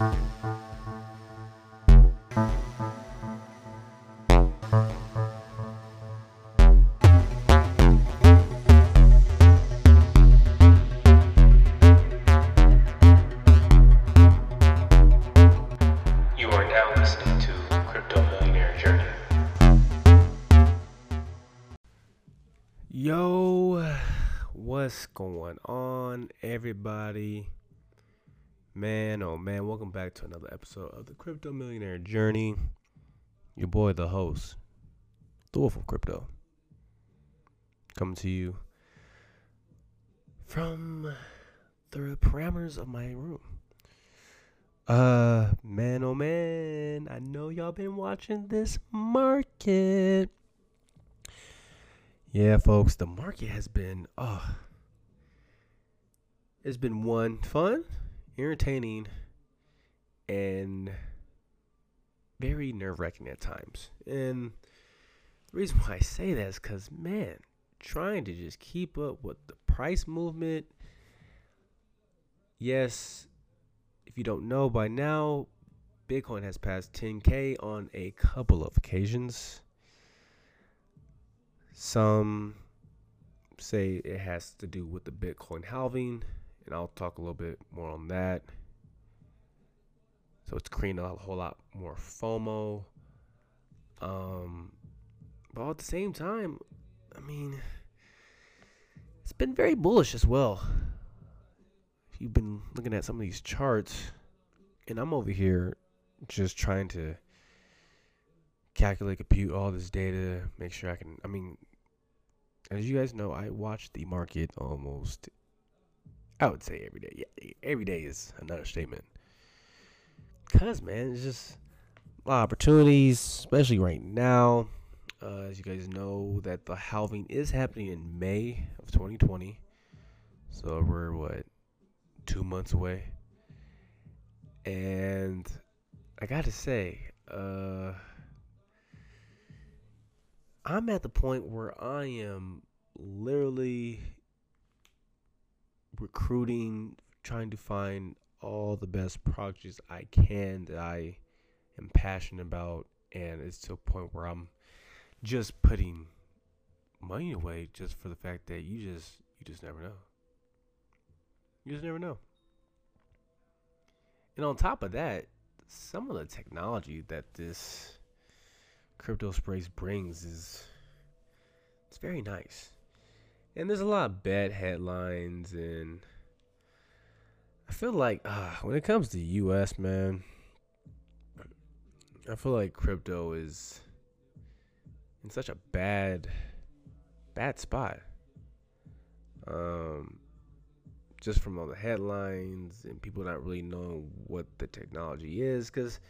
Yo, what's going on, everybody? Man, oh man, welcome back to another episode of the Crypto Millionaire Journey. Your boy, the host, the Wolf of Crypto, coming to you from the parameters of my room. Uh, man, oh man, I know y'all been watching this market. Yeah, folks, the market has been oh it's been one fun, entertaining, and very nerve wracking at times. And the reason why I say that is because man, trying to just keep up with the price movement. Yes, if you don't know by now, Bitcoin has passed 10K on a couple of occasions. Some say it has to do with the Bitcoin halving, and I'll talk a little bit more on that. So it's creating a whole lot more FOMO. Um, but at the same time, I mean, it's been very bullish as well. If you've been looking at some of these charts, and I'm over here just trying to calculate, compute all this data, make sure I can. I mean, as you guys know, I watch the market almost. I would say every day. Yeah, every day is another statement. Cause man, it's just a lot of opportunities, especially right now. Uh, as you guys know, that the halving is happening in May of 2020. So we're what two months away, and I gotta say, uh, I'm at the point where I am literally recruiting, trying to find all the best projects I can that I am passionate about, and it's to a point where I'm just putting money away just for the fact that you just you just never know. You just never know. And on top of that, some of the technology that this crypto space brings is it's very nice. And there's a lot of bad headlines and I feel like uh, when it comes to US, man, I feel like crypto is in such a bad bad spot. Um just from all the headlines and people not really knowing what the technology is cuz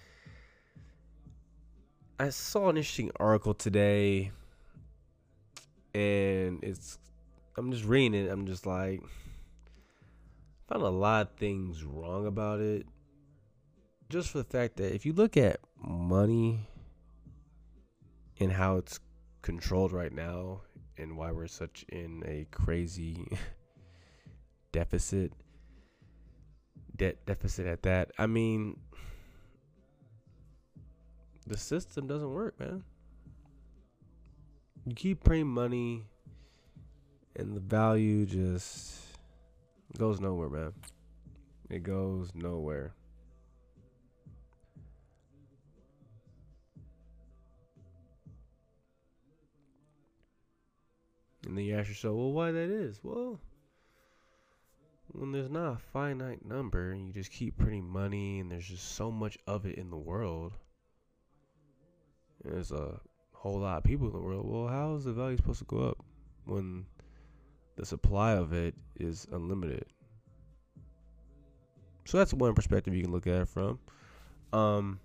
I saw an interesting article today and it's I'm just reading it. I'm just like found a lot of things wrong about it. Just for the fact that if you look at money and how it's controlled right now and why we're such in a crazy deficit debt deficit at that. I mean the system doesn't work, man. You keep printing money and the value just goes nowhere, man. It goes nowhere. And then you ask yourself, well, why that is? Well, when there's not a finite number and you just keep printing money and there's just so much of it in the world, there's a whole lot of people in the world, well, how is the value supposed to go up when the supply of it is unlimited? So that's one perspective you can look at it from. Um,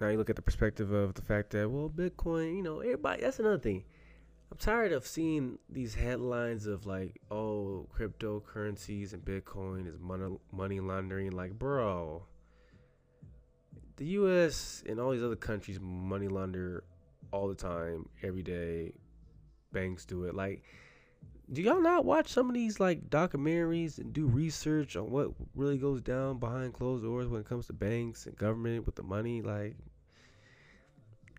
now you look at the perspective of the fact that well, Bitcoin, you know, everybody. That's another thing. I'm tired of seeing these headlines of like, oh, cryptocurrencies and Bitcoin is money money laundering. Like, bro, the U.S. and all these other countries money launder all the time, every day. Banks do it. Like, do y'all not watch some of these like documentaries and do research on what really goes down behind closed doors when it comes to banks and government with the money? Like,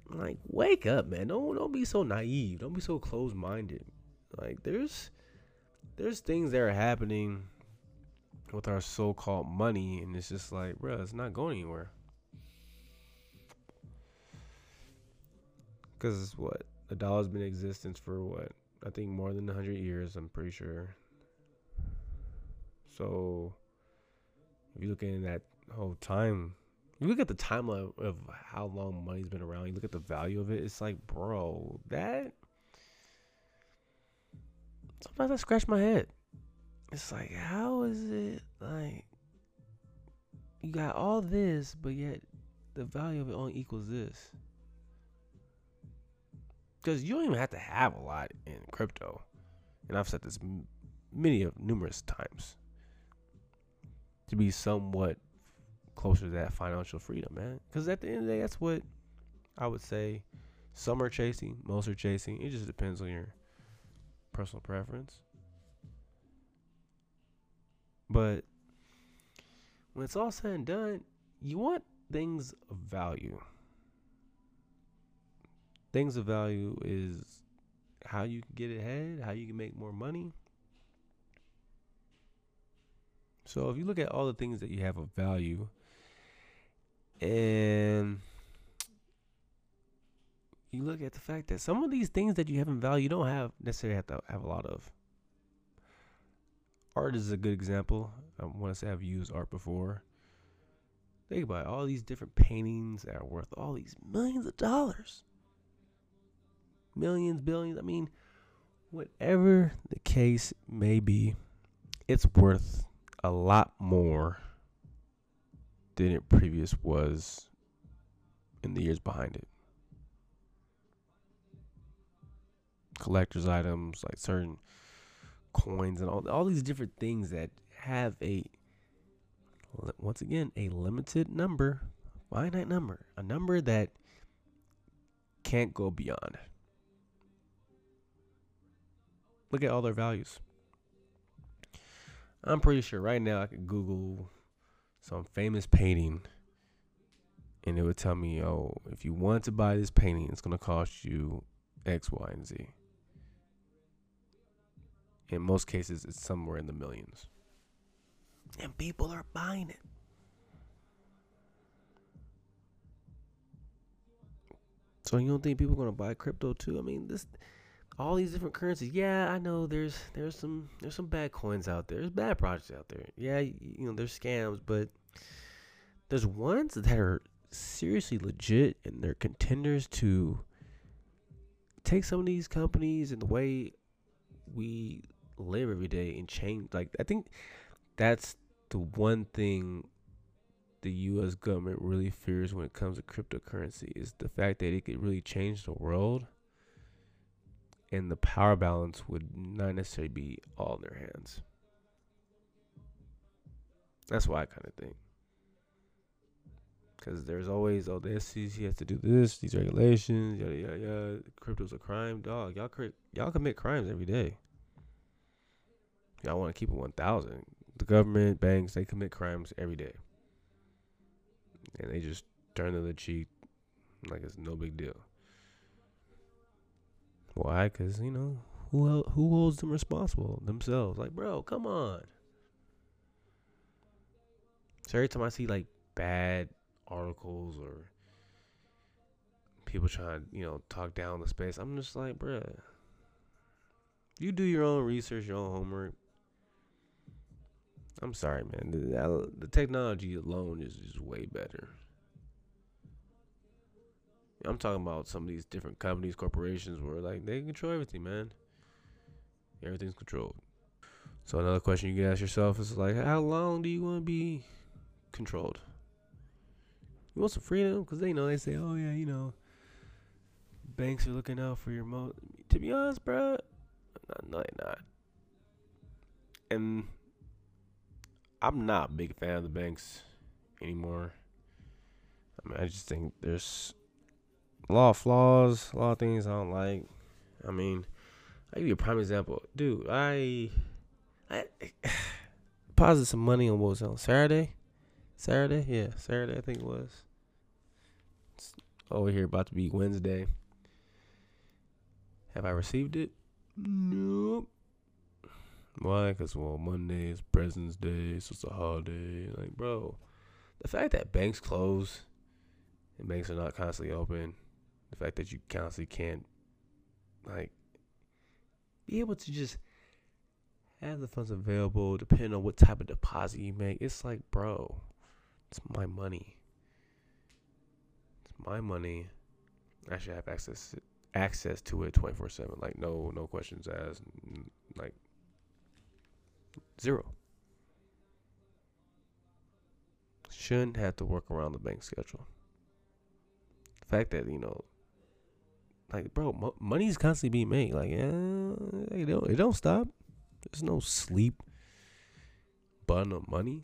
like wake up, man! Don't don't be so naive. Don't be so closed minded. Like, there's there's things that are happening with our so-called money, and it's just like, bro, it's not going anywhere. Because what the dollar's been in existence for what I think more than hundred years. I'm pretty sure. So, if you look at that whole time, you look at the timeline of how long money's been around. You look at the value of it. It's like, bro, that. Sometimes I scratch my head. It's like, how is it like you got all this, but yet the value of it only equals this? Because you don't even have to have a lot in crypto. And I've said this many of numerous times to be somewhat closer to that financial freedom, man. Because at the end of the day, that's what I would say. Some are chasing, most are chasing. It just depends on your personal preference. But when it's all said and done, you want things of value things of value is how you can get ahead, how you can make more money. So if you look at all the things that you have of value and you look at the fact that some of these things that you have in value you don't have necessarily have to have a lot of. Art is a good example. I want to say I've used art before. Think about it, all these different paintings that are worth all these millions of dollars millions, billions. I mean, whatever the case may be, it's worth a lot more than it previous was in the years behind it. Collector's items like certain coins and all all these different things that have a once again a limited number, finite number, a number that can't go beyond. Look at all their values. I'm pretty sure right now I could Google some famous painting and it would tell me, oh, if you want to buy this painting, it's going to cost you X, Y, and Z. In most cases, it's somewhere in the millions. And people are buying it. So you don't think people are going to buy crypto too? I mean, this all these different currencies. Yeah, I know there's there's some there's some bad coins out there. There's bad projects out there. Yeah, you, know there's scams, but there's ones that are seriously legit and they're contenders to take some of these companies and the way we live every day and change. Like I think that's the one thing the U.S. government really fears when it comes to cryptocurrency is the fact that it could really change the world and the power balance would not necessarily be all in their hands. That's why I kind of think. Because there's always, oh, the SEC has to do this, these regulations, yada, yada, yada. Crypto's a crime. Dog, y'all, y'all commit crimes every day. Y'all want to keep it 1,000. The government, banks, they commit crimes every day. And they just turn the other cheek like it's no big deal. Why? Because you know who who holds them responsible themselves. Like, bro, come on. So every time I see like bad articles or people trying to you know talk down the space, I'm just like, bro. You do your own research, your own homework. I'm sorry, man. The, the technology alone is just way better. I'm talking about some of these different companies, corporations, where like they control everything, man. Everything's controlled. So another question you can ask yourself is like, how long do you want to be controlled? You want some freedom? Because they know they say, oh yeah, you know, banks are looking out for your mo. To be honest, bro, no, they're not. And I'm not a big fan of the banks anymore. I mean, I just think there's a lot of flaws, a lot of things I don't like. I mean, I'll give you a prime example. Dude, I I deposited some money on what was on Saturday? Saturday? Yeah, Saturday I think it was. It's over here about to be Wednesday. Have I received it? Nope. Why? Because, well, Monday is President's Day, so it's a holiday. Like, bro, the fact that banks close and banks are not constantly open, the fact that you constantly can't, like, be able to just have the funds available depending on what type of deposit you make. It's like, bro, it's my money. It's my money. I should have access access to it 24/7 like no no questions asked like zero shouldn't have to work around the bank schedule the fact that you know like bro mo- money's constantly being made like yeah it don't, it don't stop there's no sleep button of money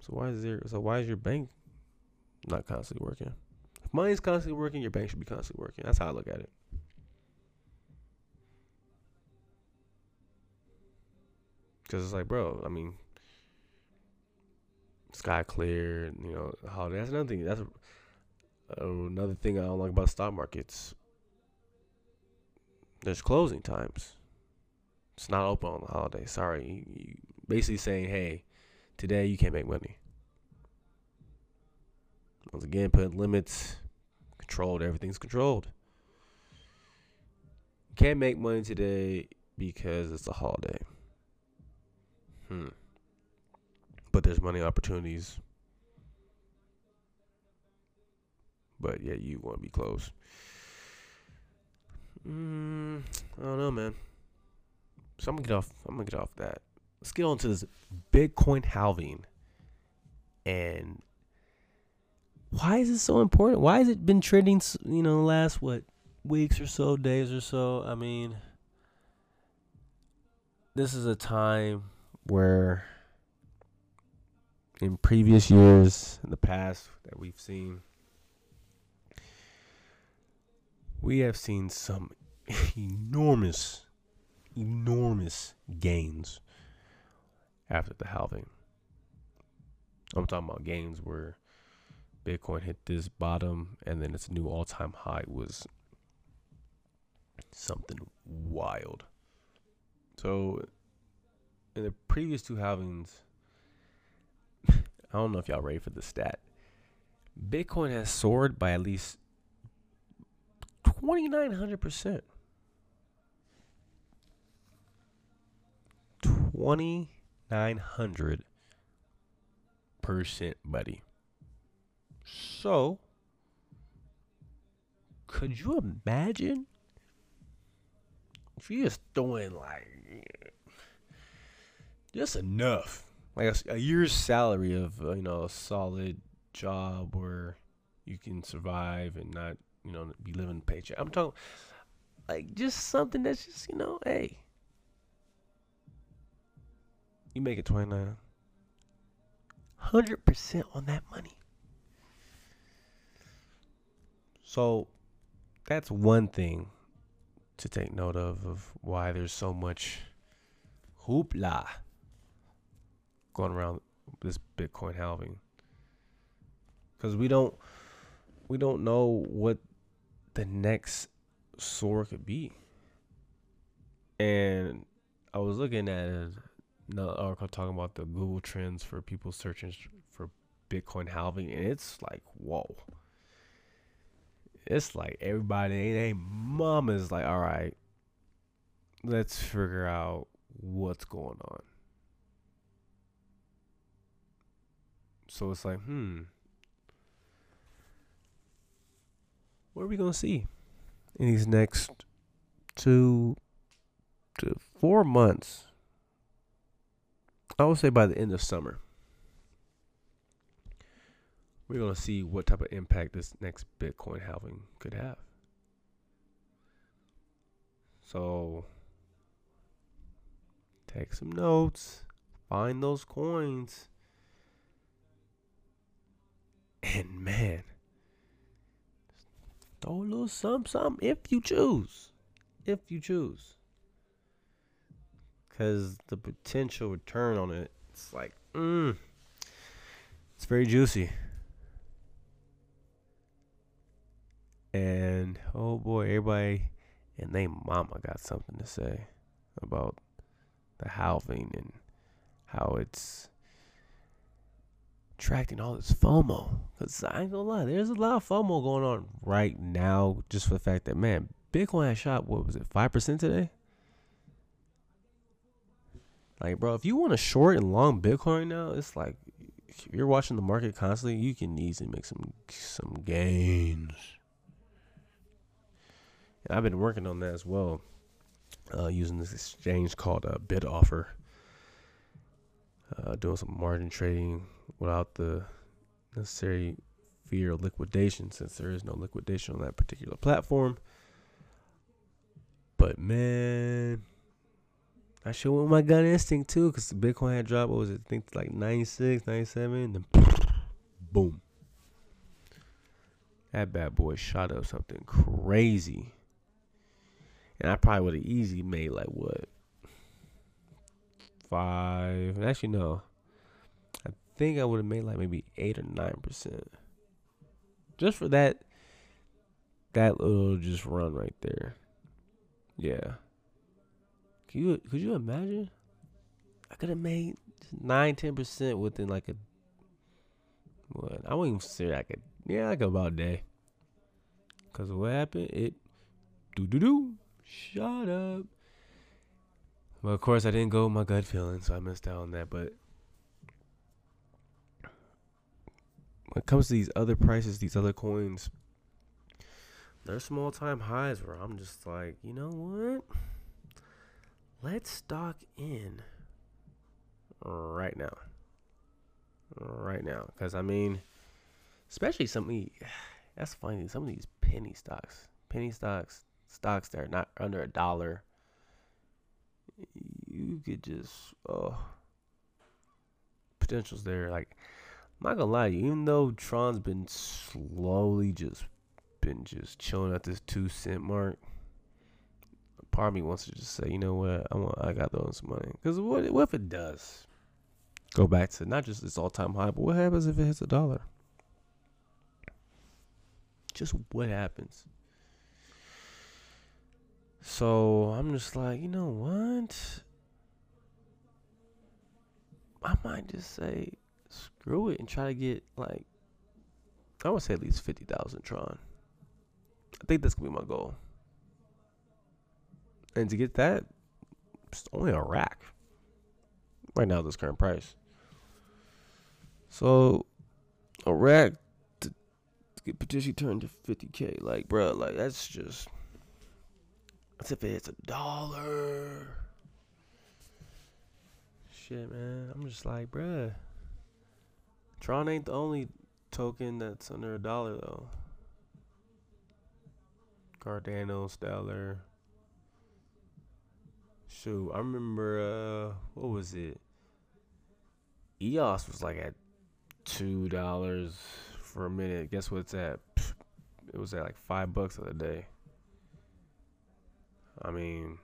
so why is there so why is your bank not constantly working if money's constantly working your bank should be constantly working that's how i look at it Because it's like, bro, I mean, sky clear, you know, holiday. That's another thing. That's another thing I don't like about stock markets. There's closing times. It's not open on the holiday. Sorry, you, basically saying, hey, today you can't make money. Once again, putting limits, controlled. Everything's controlled. Can't make money today because it's a holiday. Hmm. But there's money opportunities. But yeah, you want to be close. Mm, I don't know, man. So I'm gonna get off. I'm gonna get off that. Let's get on to this Bitcoin halving. And why is it so important? Why has it been trending? You know, the last what weeks or so, days or so. I mean, this is a time where in previous years in the past that we've seen we have seen some enormous enormous gains after the halving i'm talking about gains where bitcoin hit this bottom and then its new all-time high was something wild so in the previous two halvings, I don't know if y'all ready for the stat. Bitcoin has soared by at least 2,900%. 2,900%, buddy. So, could you imagine if you just throwing like just enough, like a, a year's salary of uh, you know a solid job where you can survive and not you know be living paycheck. I'm talking like just something that's just you know, hey, you make it twenty nine. Hundred percent on that money. So that's one thing to take note of of why there's so much hoopla going around this Bitcoin halving because we don't we don't know what the next soar could be. And I was looking at another article talking about the Google trends for people searching for Bitcoin halving, and it's like whoa. It's like everybody, mom is like, all right, let's figure out what's going on. So it's like, hmm, what are we gonna see in these next two to four months? I would say by the end of summer, we're gonna see what type of impact this next Bitcoin halving could have. So take some notes, find those coins and man, throw a little something, something if you choose. If you choose. Because the potential return on it, it's like, mm, it's very juicy. And oh boy, everybody and they mama got something to say about the halving and how it's attracting all this FOMO. Cause I ain't gonna lie, there's a lot of FOMO going on right now, just for the fact that man, Bitcoin has shot what was it, five percent today? Like, bro, if you want to short and long Bitcoin now, it's like if you're watching the market constantly, you can easily make some some gains. And I've been working on that as well, uh, using this exchange called uh, BitOffer. Uh, doing some margin trading without the necessary fear of liquidation, since there is no liquidation on that particular platform. But man, I should went with my gut instinct too, because Bitcoin had dropped. What was it? I think like 96, 97. Then boom. That bad boy shot up something crazy. And I probably would have easily made like what? Five. Actually, no. I think I would have made like maybe eight or nine percent. Just for that that little just run right there. Yeah. Can you could you imagine? I could have made nine, ten percent within like a what? I wouldn't even say I could. Yeah, like about a day. Cause what happened? It do do do. Shut up. Well, of course, I didn't go with my gut feeling, so I missed out on that. But when it comes to these other prices, these other coins, they're small time highs where I'm just like, you know what? Let's stock in right now. Right now. Because, I mean, especially some of these, that's funny, some of these penny stocks. Penny stocks, stocks that are not under a dollar, you could just oh potentials there. Like I'm not gonna lie, to you, even though Tron's been slowly just been just chilling at this two cent mark. Part of me wants to just say, you know what, I want, I got those money. Because what, what if it does go back to not just its all time high, but what happens if it hits a dollar? Just what happens? So I'm just like, you know what? I might just say screw it and try to get like I would say at least fifty thousand Tron. I think that's gonna be my goal. And to get that, it's only a rack. Right now, this current price. So a rack to, to get potentially turned to fifty K, like bro, like that's just as if it's a dollar. Shit, man. I'm just like, bruh. Tron ain't the only token that's under a dollar, though. Cardano, Stellar. Shoot, I remember, uh, what was it? EOS was like at $2 for a minute. Guess what it's at? It was at like 5 bucks the other day. I mean,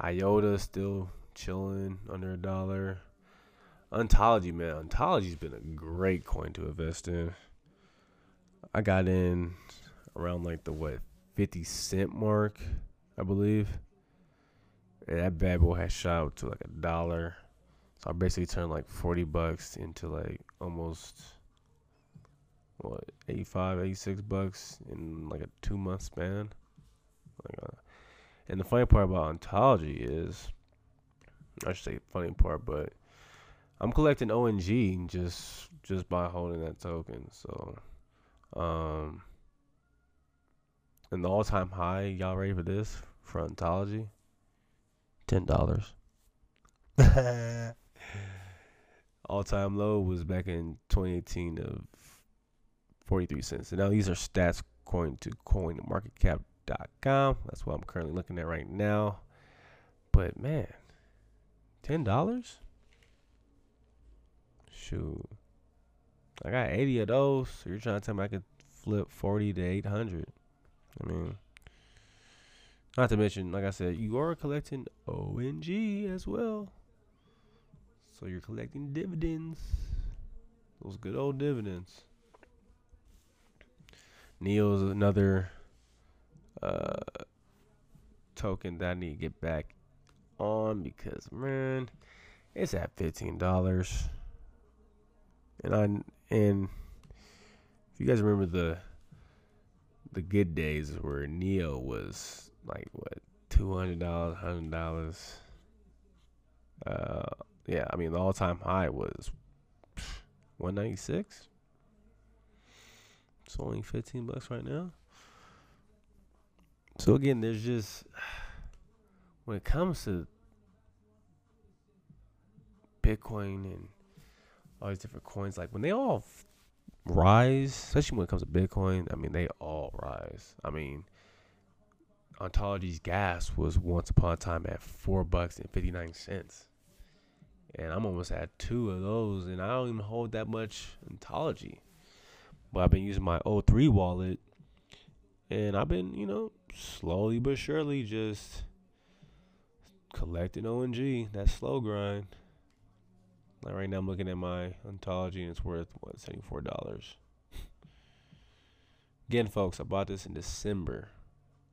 IOTA still chilling under a dollar. Ontology, man. Ontology's been a great coin to invest in. I got in around like the what 50 cent mark, I believe. That bad boy has shot up to like a dollar. So I basically turned like 40 bucks into like almost what 85, 86 bucks in like a two month span. Like uh, and the funny part about ontology is, I should say funny part, but I'm collecting ONG just just by holding that token. So, um, and the all time high, y'all ready for this for ontology? Ten dollars. all time low was back in 2018 of 43 cents. And now these are stats according to CoinMarketCap com. That's what I'm currently looking at right now. But man, ten dollars? Shoot. I got 80 of those. So you're trying to tell me I could flip 40 to 800. I mean, Not to mention, like I said, you are collecting ONG as well. So you're collecting dividends. Those good old dividends. Neo's another uh, token that I need to get back on because man, it's at fifteen dollars. And I and if you guys remember the the good days where Neo was like what two hundred dollars, hundred dollars. Uh, yeah, I mean the all time high was one ninety six. It's only fifteen bucks right now. So again, there's just when it comes to Bitcoin and all these different coins, like when they all rise, especially when it comes to Bitcoin, I mean they all rise. I mean, Ontology's gas was once upon a time at four bucks and fifty nine cents, and I'm almost at two of those, and I don't even hold that much Ontology. But I've been using my O3 wallet, and I've been, you know, slowly but surely just collecting ONG. That slow grind. Like right now, I'm looking at my ontology and it's worth what seventy four dollars. Again, folks, I bought this in December,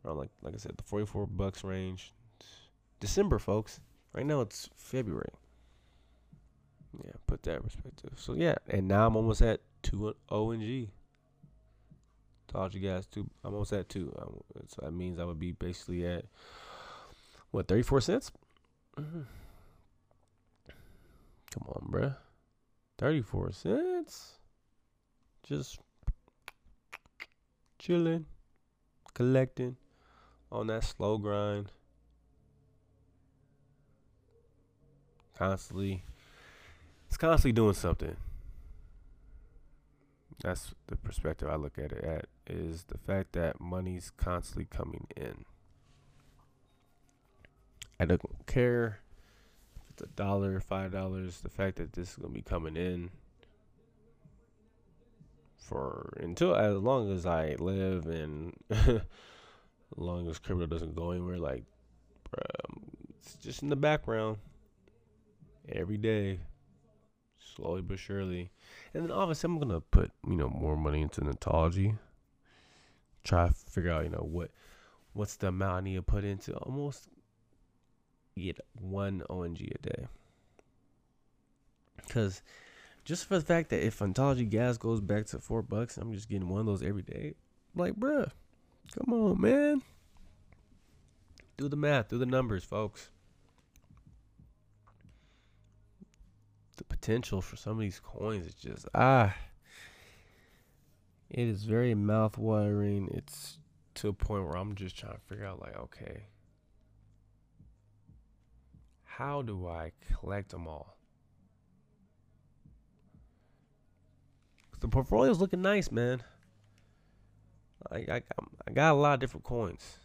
around like like I said, the forty four bucks range. December, folks. Right now it's February. Yeah, put that perspective. So yeah, and now I'm almost at two ONG. Ontology gas two. I'm almost at two. Um, so that means I would be basically at what thirty four cents. Come on, bruh. 34 cents. Just chilling, collecting on that slow grind. Constantly. It's constantly doing something. That's the perspective I look at it at is the fact that money's constantly coming in. I don't care if it's a dollar, five dollars. The fact that this is gonna be coming in for until as long as I live and long as crypto doesn't go anywhere, like um, it's just in the background every day, slowly but surely. And then obviously I'm gonna put you know more money into Ontology. Try to figure out you know what what's the amount I need to put into almost get one ONG a day. Because just for the fact that if ontology gas goes back to four bucks, I'm just getting one of those every day. Like, bruh, come on, man. Do the math, do the numbers, folks. The potential for some of these coins is just ah. It is very mouth watering. It's to a point where I'm just trying to figure out, like, okay, how do I collect them all? The portfolio's looking nice, man. I, I, I got a lot of different coins.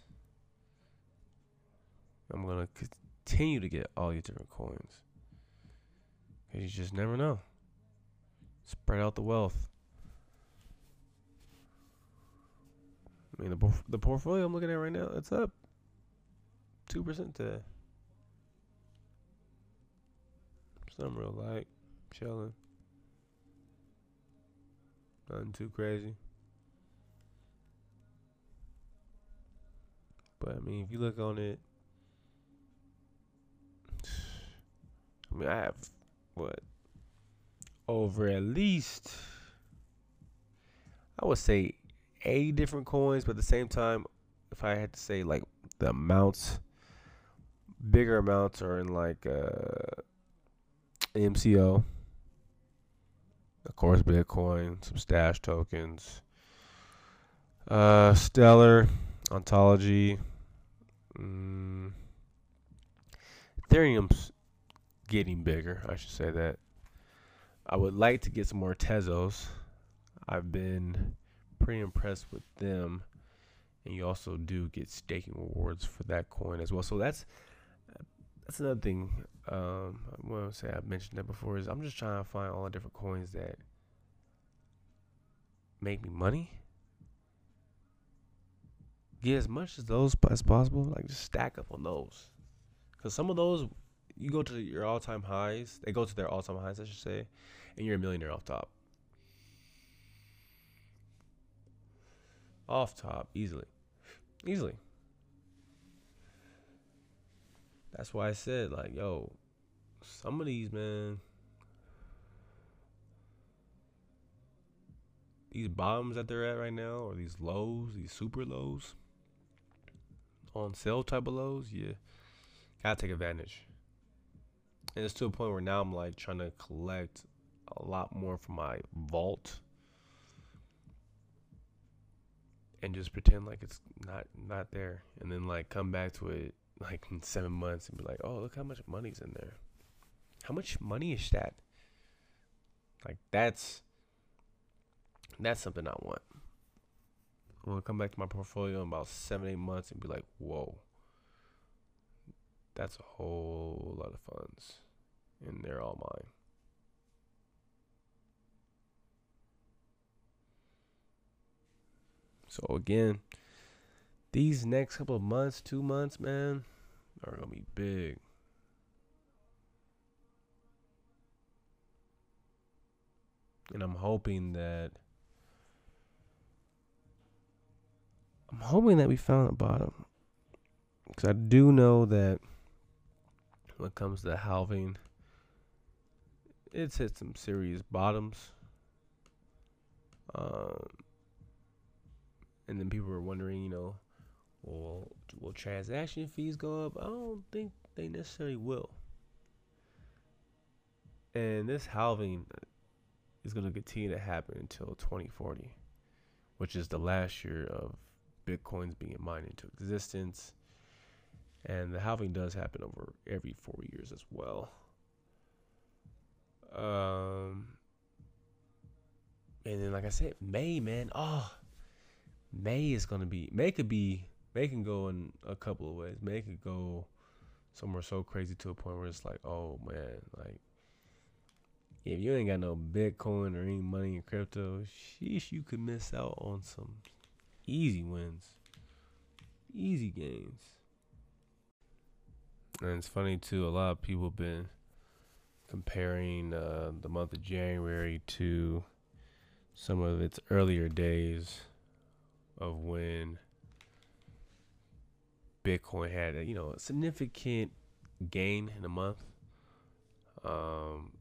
I'm to continue to get all these different coins. Because you just never know. Spread out the wealth. I mean, the, the portfolio I'm looking at right now, it's up 2% today. Something real light, chilling. Nothing too crazy. But I mean, if you look on it, I mean, I have what over at least I would say eight different coins, but at the same time, if I had to say like the amounts, bigger amounts are in like uh MCO, of course, Bitcoin, some stash tokens, uh, Stellar, Ontology, mm, Ethereum's getting bigger. I should say that. I would like to get some more Tezos. I've been pretty impressed with them, and you also do get staking rewards for that coin as well. So that's that's another thing um, I want to say I mentioned that before is I'm just trying to find all the different coins that make me money. Get as much as those as possible. Like just stack up on those, because some of those you go to your all time highs. They go to their all time highs, I should say, and you're a millionaire off top. Off top, easily, easily. That's why I said like, yo, some of these man. These bottoms that they're at right now, or these lows, these super lows, on sale type of lows, yeah, gotta take advantage. And it's to a point where now I'm like trying to collect a lot more from my vault and just pretend like it's not not there and then like come back to it like in seven months and be like, oh look how much money's in there. How much money is that? Like that's that's something I want. I'm gonna come back to my portfolio in about seven, eight months and be like, whoa. That's a whole lot of funds and they're all mine. So again, these next couple of months, two months, man, are gonna be big. And I'm hoping that I'm hoping that we found a bottom. Because I do know that when it comes to halving, it's hit some serious bottoms. Um, and then people were wondering, you know, well, will transaction fees go up? I don't think they necessarily will. And this halving is going to continue to happen until 2040, which is the last year of Bitcoins being mined into existence. And the halving does happen over every four years as well. Um, and then, like I said, May, man. Oh, May is gonna be. May could be. May can go in a couple of ways. May could go somewhere so crazy to a point where it's like, oh man, like if you ain't got no Bitcoin or any money in crypto, sheesh, you could miss out on some easy wins, easy gains. And it's funny too. A lot of people have been comparing uh, the month of January to some of its earlier days of when Bitcoin had a, you know a significant gain in a month. Um,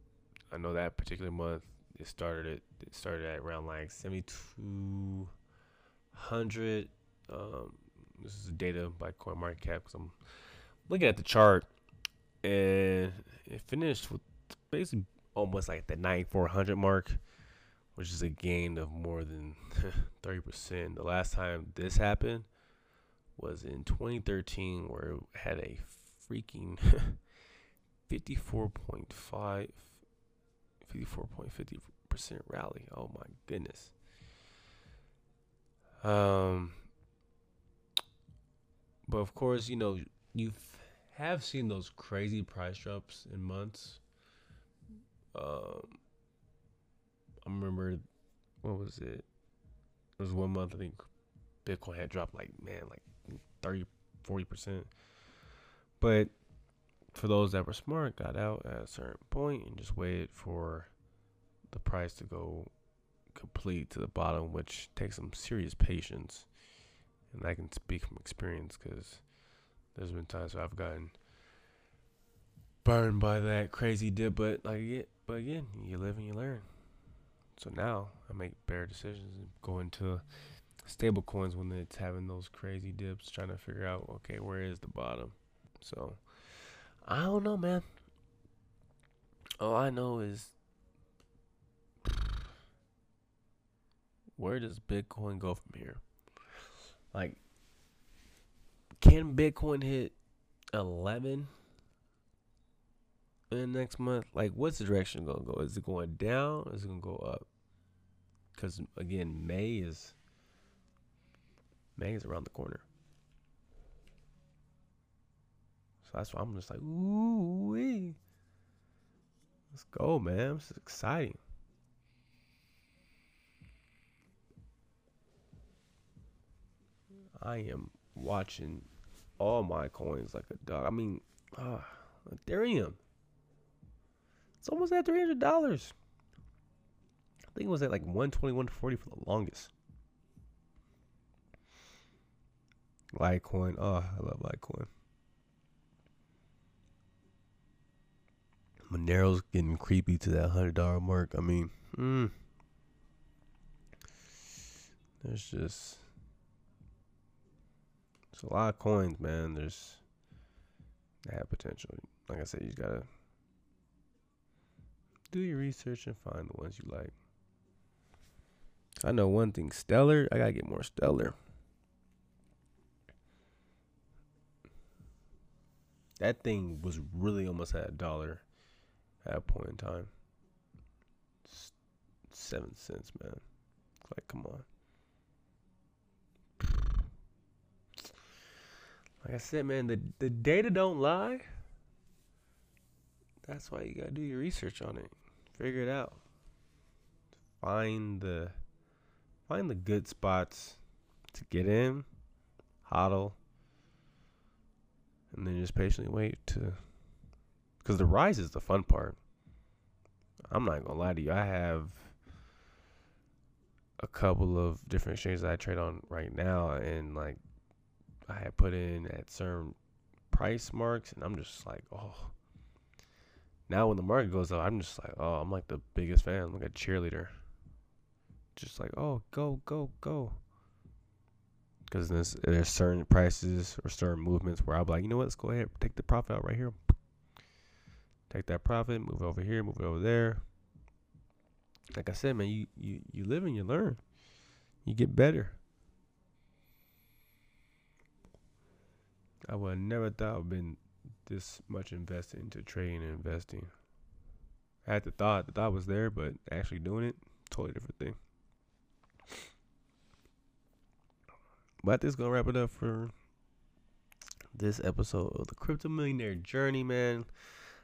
I know that particular month it started it started at around like seventy two hundred. Um, this is data by CoinMarketCap because I'm looking at the chart and it finished with basically almost like the 9400 mark, which is a gain of more than 30%. The last time this happened was in 2013, where it had a freaking 54.5, 54.50% rally. Oh my goodness. Um, but of course, you know, you have seen those crazy price drops in months um, I remember what was it? It was one month I think Bitcoin had dropped like man like 30 40 percent. But for those that were smart, got out at a certain point and just waited for the price to go complete to the bottom, which takes some serious patience. And I can speak from experience because there's been times where I've gotten burned by that crazy dip, but like but again, you live and you learn. So now I make better decisions and go into stable coins when it's having those crazy dips, trying to figure out, okay, where is the bottom? So I don't know, man. All I know is where does Bitcoin go from here? Like, can Bitcoin hit 11 in the next month? Like, what's the direction gonna go? Is it going down? is it gonna go up? Because again, May is May is around the corner. So that's why I'm just like, ooh. Let's go, man. This is exciting. I am watching all my coins like a dog. I mean, uh, Ethereum. It's almost at three hundred dollars. I think it was at like one twenty, one forty for the longest. Litecoin. Oh, I love Litecoin. Monero's getting creepy to that hundred dollar mark. I mean, mm, there's just there's a lot of coins, man. There's they have potential. Like I said, you gotta do your research and find the ones you like. I know one thing, Stellar. I gotta get more Stellar. That thing was really almost at a dollar at a point in time. seven cents, man. Like, come on. Like I said, man, the the data don't lie. That's why you gotta do your research on it. Figure it out. Find the find the good spots to get in, hodl, and then just patiently wait to because the rise is the fun part. I'm not gonna lie to you. I have a couple of different exchanges I trade on right now, and like I had put in at certain price marks, and I'm just like, oh. Now when the market goes up, I'm just like, oh, I'm like the biggest fan, I'm like a cheerleader. Just like, oh, go, go, go. Because there's, there's certain prices or certain movements where I'll be like, you know what, let's go ahead, take the profit out right here. Take that profit, move it over here, move it over there. Like I said, man, you, you, you live and you learn. You get better. I would never thought I've been this much invested into trading and investing. I had the thought, the thought was there, but actually doing it, totally different thing. But this is gonna wrap it up for this episode of the Crypto Millionaire Journey, man.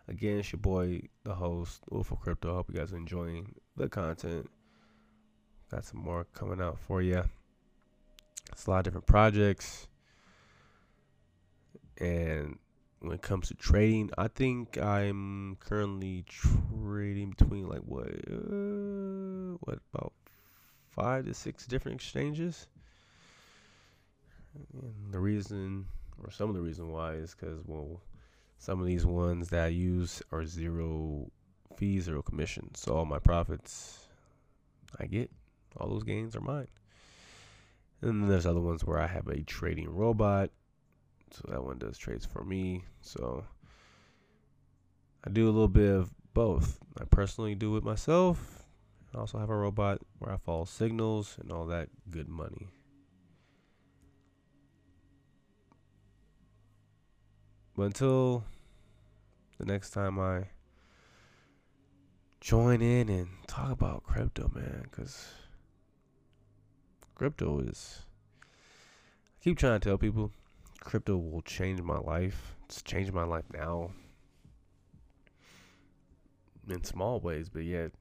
Again, it's your boy, the host, Wolf of Crypto. Hope you guys are enjoying the content. Got some more coming out for you. It's a lot of different projects. And when it comes to trading, I think I'm currently trading between like what, uh, what about five to six different exchanges. And the reason, or some of the reason why, is because well, some of these ones that I use are zero fees, zero commission. So all my profits I get, all those gains are mine. And then there's other ones where I have a trading robot. So that one does trades for me. So I do a little bit of both. I personally do it myself. I also have a robot where I follow signals and all that good money. But until the next time I join in and talk about crypto, man, because crypto is. I keep trying to tell people crypto will change my life. It's changed my life now in small ways, but yet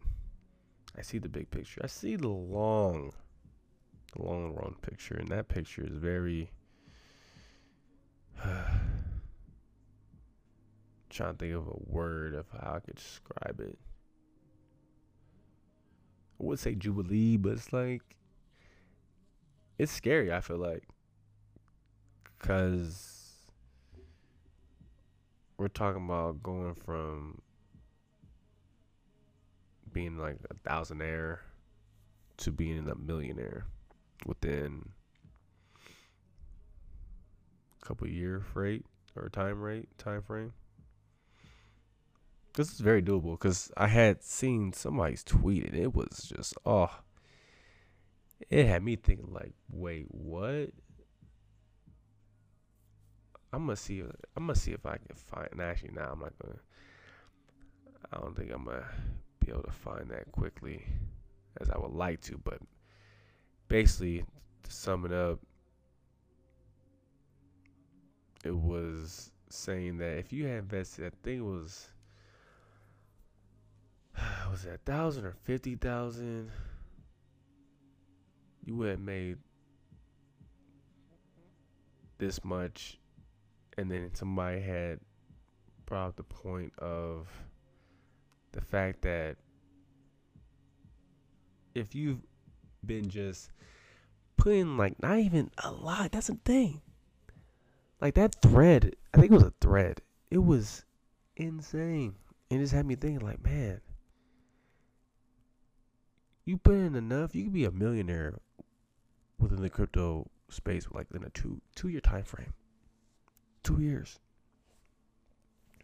I see the big picture. I see the long, long run picture, and that picture is very. trying to think of a word of how I could describe it. I would say jubilee, but it's like it's scary. I feel like because we're talking about going from being like a thousandaire to being a millionaire within a couple year freight or time rate time frame. This is very doable because I had seen somebody's tweet and it was just oh, it had me thinking like, wait, what? I'm gonna see. I'm gonna see if I can find. And actually, now I'm not gonna. I don't think I'm gonna be able to find that quickly as I would like to. But basically, to sum it up, it was saying that if you had invested, I think it was was it a thousand or fifty thousand? You would have made this much, and then somebody had brought up the point of the fact that if you've been just putting like not even a lot, that's a thing. Like that thread, I think it was a thread. It was insane. And it just had me thinking, like, man, you put in enough, you could be a millionaire within the crypto space, like in a two two year time frame. Two years.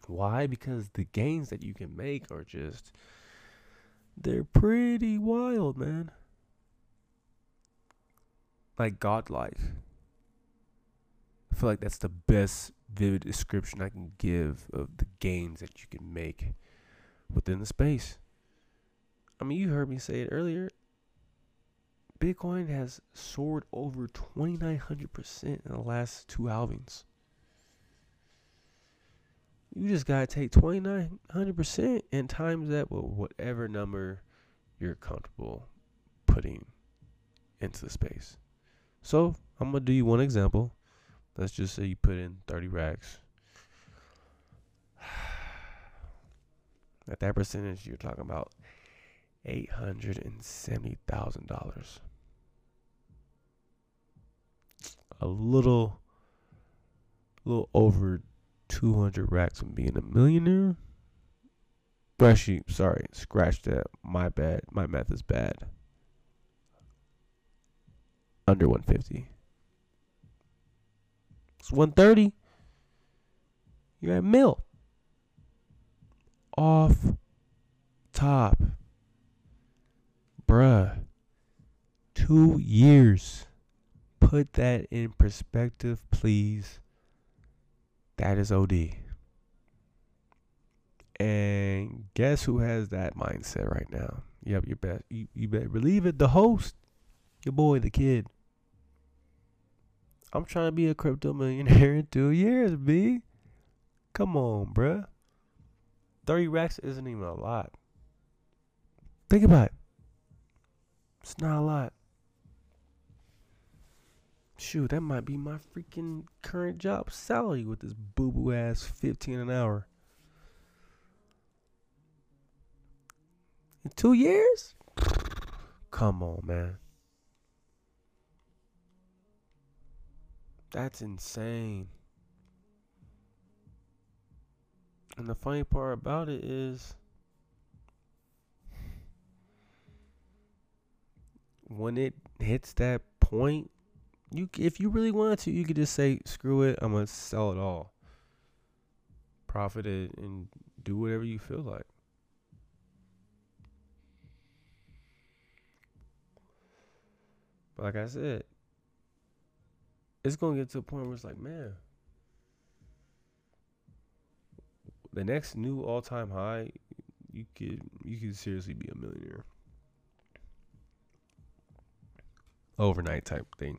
Why? Because the gains that you can make are just they're pretty wild, man. Like godlike. I feel like that's the best vivid description I can give of the gains that you can make within the space. I mean, you heard me say it earlier. Bitcoin has soared over 2,900% in the last two halvings. You just got to take 2,900% and times that with whatever number you're comfortable putting into the space. So, I'm to do you one example. Let's just say you put in 30 racks. At that percentage, you're talking about $870,000. A little, little over 200 racks from being a millionaire. Actually, sorry, scratch that. My bad. My math is bad. Under 150. It's 130. You're at mill. Off top. Bruh. Two years. Put that in perspective, please. That is OD. And guess who has that mindset right now? Yep, you bet. You, you better believe it. The host, your boy, the kid. I'm trying to be a crypto millionaire in two years, B. Come on, bruh. 30 racks isn't even a lot. Think about it. It's not a lot. Shoot, that might be my freaking current job salary with this boo boo ass 15 an hour. In two years? Come on, man. That's insane. And the funny part about it is when it hits that point, you if you really wanted to, you could just say, "Screw it, I'm gonna sell it all, profit it, and do whatever you feel like." But like I said, it's gonna get to a point where it's like, man, the next new all time high, you could you could seriously be a millionaire. Overnight type thing.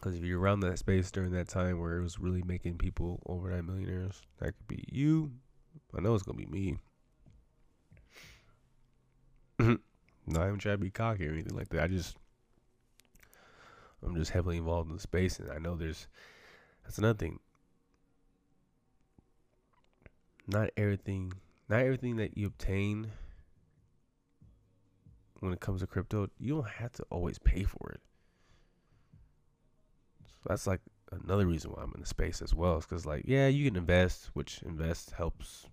Because if you're around that space during that time where it was really making people overnight millionaires, that could be you. I know it's gonna be me. Not even trying to be cocky or anything like that. I just I'm just heavily involved in the space, and I know there's that's another thing. Not everything, not everything that you obtain when it comes to crypto, you don't have to always pay for it. That's like another reason why I'm in the space as well. Is because like, yeah, you can invest, which invest helps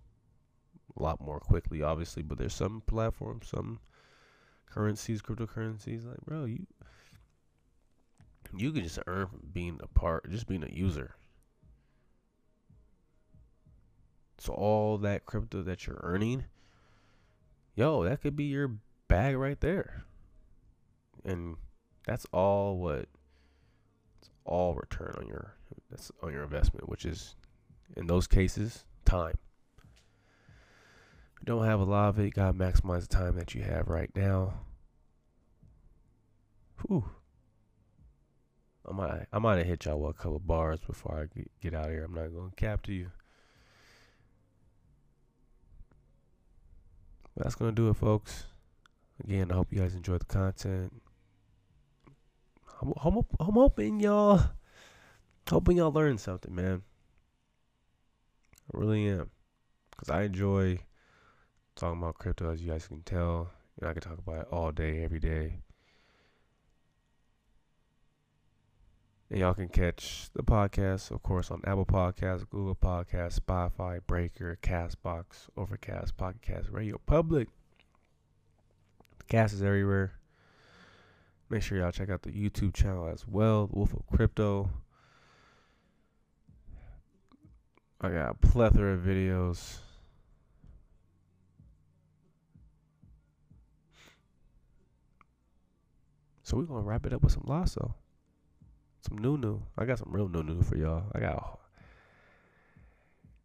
a lot more quickly, obviously. But there's some platforms, some currencies, cryptocurrencies, like bro, you you can just earn from being a part, just being a user. So all that crypto that you're earning, yo, that could be your bag right there. And that's all what all return on your that's on your investment, which is in those cases, time. You don't have a lot of it, you gotta maximize the time that you have right now. Whew. I might I might have hit y'all with a couple bars before I get, out here. I'm not gonna cap to you. But that's gonna do it, folks. Again, I hope you guys enjoyed the content. I'm, I'm, I'm hoping y'all, hoping y'all learn something, man. I really am, cause I enjoy talking about crypto, as you guys can tell. You know, I can talk about it all day, every day. And y'all can catch the podcast, of course, on Apple Podcasts, Google Podcasts, Spotify, Breaker, Castbox, Overcast, Pocket Cast, Radio Public. The cast is everywhere. Make sure y'all check out the YouTube channel as well, Wolf of Crypto. I got a plethora of videos. So we're gonna wrap it up with some Lasso. Some new new. I got some real new new for y'all. I got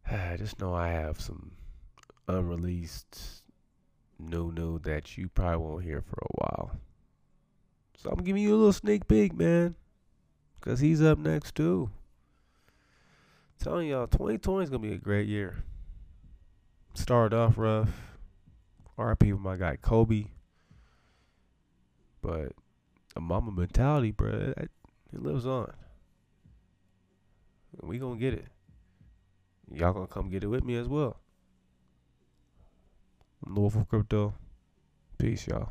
I just know I have some unreleased new new that you probably won't hear for a while. So I'm giving you a little sneak peek, man. Cause he's up next too. telling y'all 2020 is gonna be a great year. Started off rough. RP with my guy Kobe. But a Mamba mentality, bro. It, it lives on. We gonna get it. Y'all gonna come get it with me as well. I'm of Crypto. Peace, y'all.